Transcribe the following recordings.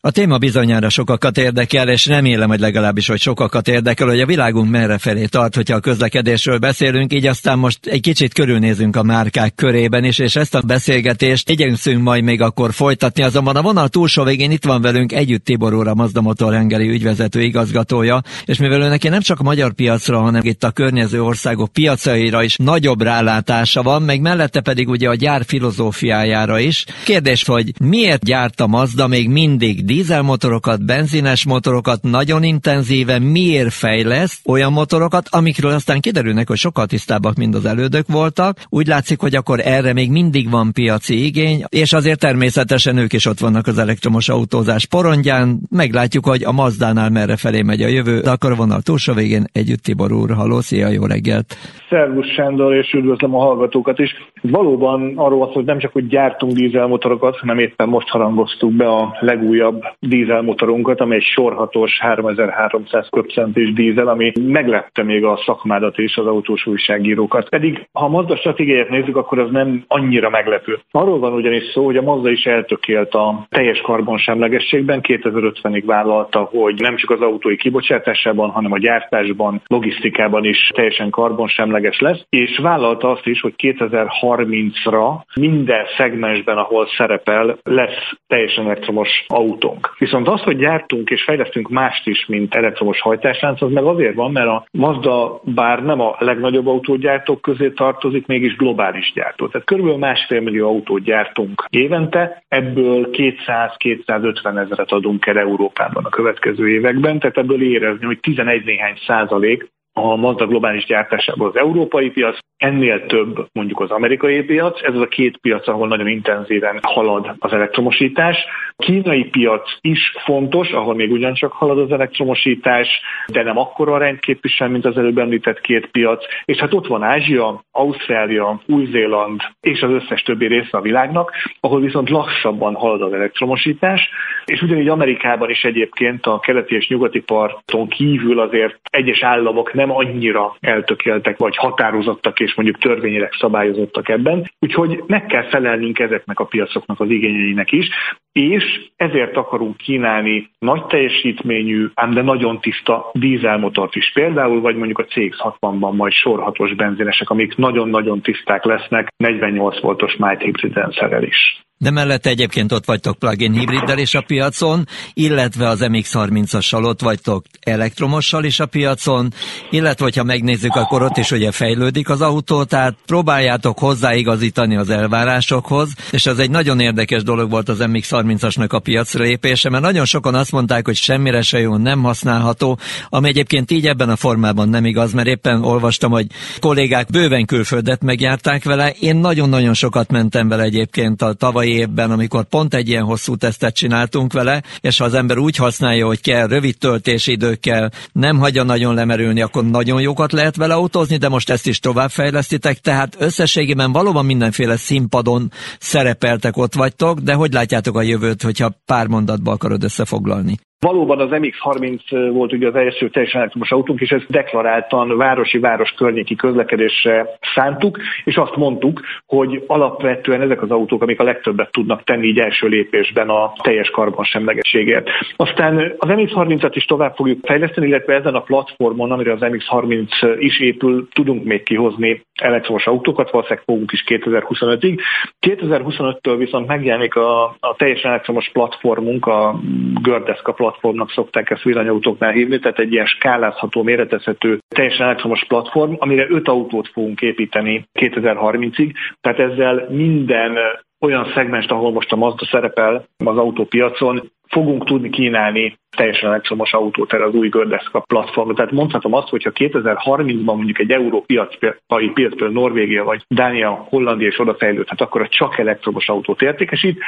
A téma bizonyára sokakat érdekel, és remélem, hogy legalábbis, hogy sokakat érdekel, hogy a világunk merre felé tart, hogyha a közlekedésről beszélünk, így aztán most egy kicsit körülnézünk a márkák körében is, és ezt a beszélgetést igyekszünk majd még akkor folytatni, azonban a vonal túlsó végén itt van velünk együtt Tibor úr, a Mazda Motor Hengeri ügyvezető igazgatója, és mivel ő neki nem csak a magyar piacra, hanem itt a környező országok piacaira is nagyobb rálátása van, meg mellette pedig ugye a gyár filozófiájára is. Kérdés, hogy miért gyárt Mazda még mindig dízelmotorokat, benzines motorokat nagyon intenzíven, miért fejleszt olyan motorokat, amikről aztán kiderülnek, hogy sokkal tisztábbak, mint az elődök voltak. Úgy látszik, hogy akkor erre még mindig van piaci igény, és azért természetesen ők is ott vannak az elektromos autózás porondján. Meglátjuk, hogy a Mazdánál merre felé megy a jövő, de akkor van a túlsó végén együtt Tibor úr. Halló, szia, jó reggelt! Szervusz Sándor, és üdvözlöm a hallgatókat is. Valóban arról van hogy nem csak, hogy gyártunk dízelmotorokat, hanem éppen most harangoztuk be a legújabb dízelmotorunkat, ami egy sorhatós 3300 köbcentis dízel, ami meglepte még a szakmádat és az autós újságírókat. Pedig ha a Mazda stratégiáját nézzük, akkor az nem annyira meglepő. Arról van ugyanis szó, hogy a Mazda is eltökélt a teljes karbonsemlegességben, 2050-ig vállalta, hogy nem csak az autói kibocsátásában, hanem a gyártásban, logisztikában is teljesen karbonsemleges lesz, és vállalta azt is, hogy 2030-ra minden szegmensben, ahol szerepel, lesz teljesen elektromos autónk. Viszont az, hogy gyártunk és fejlesztünk mást is, mint elektromos hajtáslánc, az meg azért van, mert a Mazda bár nem a legnagyobb autógyártók közé tartozik, mégis globális gyártó. Tehát körülbelül másfél millió autót gyártunk évente, ebből 200-250 ezeret adunk el Európában a következő években, tehát ebből érezni, hogy 11 néhány százalék a Mazda globális gyártásából az európai piac, ennél több mondjuk az amerikai piac, ez az a két piac, ahol nagyon intenzíven halad az elektromosítás. A kínai piac is fontos, ahol még ugyancsak halad az elektromosítás, de nem akkora arányt képvisel, mint az előbb említett két piac. És hát ott van Ázsia, Ausztrália, Új-Zéland és az összes többi része a világnak, ahol viszont lassabban halad az elektromosítás, és ugyanígy Amerikában is egyébként a keleti és nyugati parton kívül azért egyes államok nem annyira eltökéltek vagy határozottak mondjuk törvényileg szabályozottak ebben. Úgyhogy meg kell felelnünk ezeknek a piacoknak az igényeinek is, és ezért akarunk kínálni nagy teljesítményű, ám de nagyon tiszta dízelmotort is például, vagy mondjuk a CX-60-ban majd sorhatós benzinesek, amik nagyon-nagyon tiszták lesznek 48 voltos mild hibrid is de mellette egyébként ott vagytok plug-in hibriddel is a piacon, illetve az MX-30-assal ott vagytok elektromossal is a piacon, illetve hogyha megnézzük, akkor ott is ugye fejlődik az autó, tehát próbáljátok hozzáigazítani az elvárásokhoz, és ez egy nagyon érdekes dolog volt az MX-30-asnak a piacra lépése, mert nagyon sokan azt mondták, hogy semmire se jó, nem használható, ami egyébként így ebben a formában nem igaz, mert éppen olvastam, hogy kollégák bőven külföldet megjárták vele, én nagyon-nagyon sokat mentem vele egyébként a tavaly tavalyi évben, amikor pont egy ilyen hosszú tesztet csináltunk vele, és ha az ember úgy használja, hogy kell rövid töltési időkkel, nem hagyja nagyon lemerülni, akkor nagyon jókat lehet vele autózni, de most ezt is továbbfejlesztitek, tehát összességében valóban mindenféle színpadon szerepeltek, ott vagytok, de hogy látjátok a jövőt, hogyha pár mondatba akarod összefoglalni? Valóban az MX-30 volt ugye az első teljesen elektromos autónk, és ezt deklaráltan városi-város környéki közlekedésre szántuk, és azt mondtuk, hogy alapvetően ezek az autók, amik a legtöbbet tudnak tenni így első lépésben a teljes karbonsemlegességért. Aztán az MX-30-at is tovább fogjuk fejleszteni, illetve ezen a platformon, amire az MX-30 is épül, tudunk még kihozni elektromos autókat, valószínűleg fogunk is 2025-ig. 2025-től viszont megjelenik a, a teljesen elektromos platformunk, a Gördeszka platform, platformnak szokták ezt villanyautóknál hívni, tehát egy ilyen skálázható, méretezhető, teljesen elektromos platform, amire öt autót fogunk építeni 2030-ig, tehát ezzel minden olyan szegmest, ahol most a Mazda szerepel az autópiacon, fogunk tudni kínálni teljesen elektromos autót erre az új Gördeszka platformra. Tehát mondhatom azt, hogyha 2030-ban mondjuk egy euró piac, piac például Norvégia vagy Dánia, Hollandia és odafejlődhet, akkor a csak elektromos autót értékesít,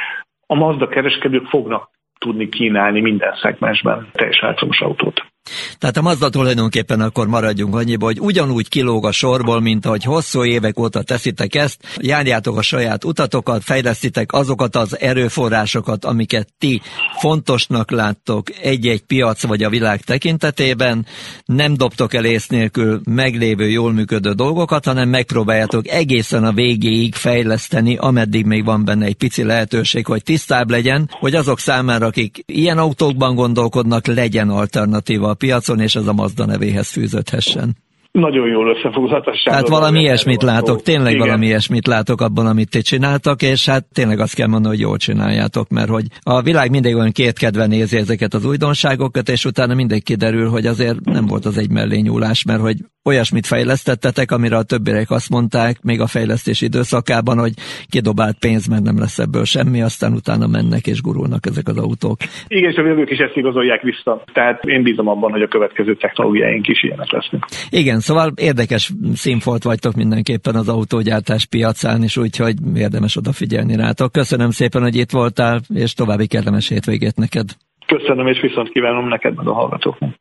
a Mazda kereskedők fognak tudni kínálni minden szegmensben teljesen elektromos autót. Tehát a Mazda tulajdonképpen akkor maradjunk annyiba, hogy ugyanúgy kilóg a sorból, mint ahogy hosszú évek óta teszitek ezt, járjátok a saját utatokat, fejlesztitek azokat az erőforrásokat, amiket ti fontosnak láttok egy-egy piac vagy a világ tekintetében, nem dobtok el ész nélkül meglévő, jól működő dolgokat, hanem megpróbáljátok egészen a végéig fejleszteni, ameddig még van benne egy pici lehetőség, hogy tisztább legyen, hogy azok számára, akik ilyen autókban gondolkodnak, legyen alternatíva a és ez a Mazda nevéhez fűződhessen. Nagyon jól összefoglaltad. Hát valami ilyesmit látok, tényleg Igen. valami ilyesmit látok abban, amit ti csináltak, és hát tényleg azt kell mondani, hogy jól csináljátok, mert hogy a világ mindig olyan kétkedve nézi ezeket az újdonságokat, és utána mindig kiderül, hogy azért nem volt az egy mellényúlás, mert hogy olyasmit fejlesztettetek, amire a többiek azt mondták, még a fejlesztési időszakában, hogy kidobált pénz, mert nem lesz ebből semmi, aztán utána mennek és gurulnak ezek az autók. Igen, és a jövők is ezt igazolják vissza. Tehát én bízom abban, hogy a következő technológiáink is ilyenek lesznek. Igen, szóval érdekes színfolt vagytok mindenképpen az autógyártás piacán is, úgyhogy érdemes odafigyelni rátok. Köszönöm szépen, hogy itt voltál, és további kellemes hétvégét neked. Köszönöm, és viszont kívánom neked meg a hallgatóknak.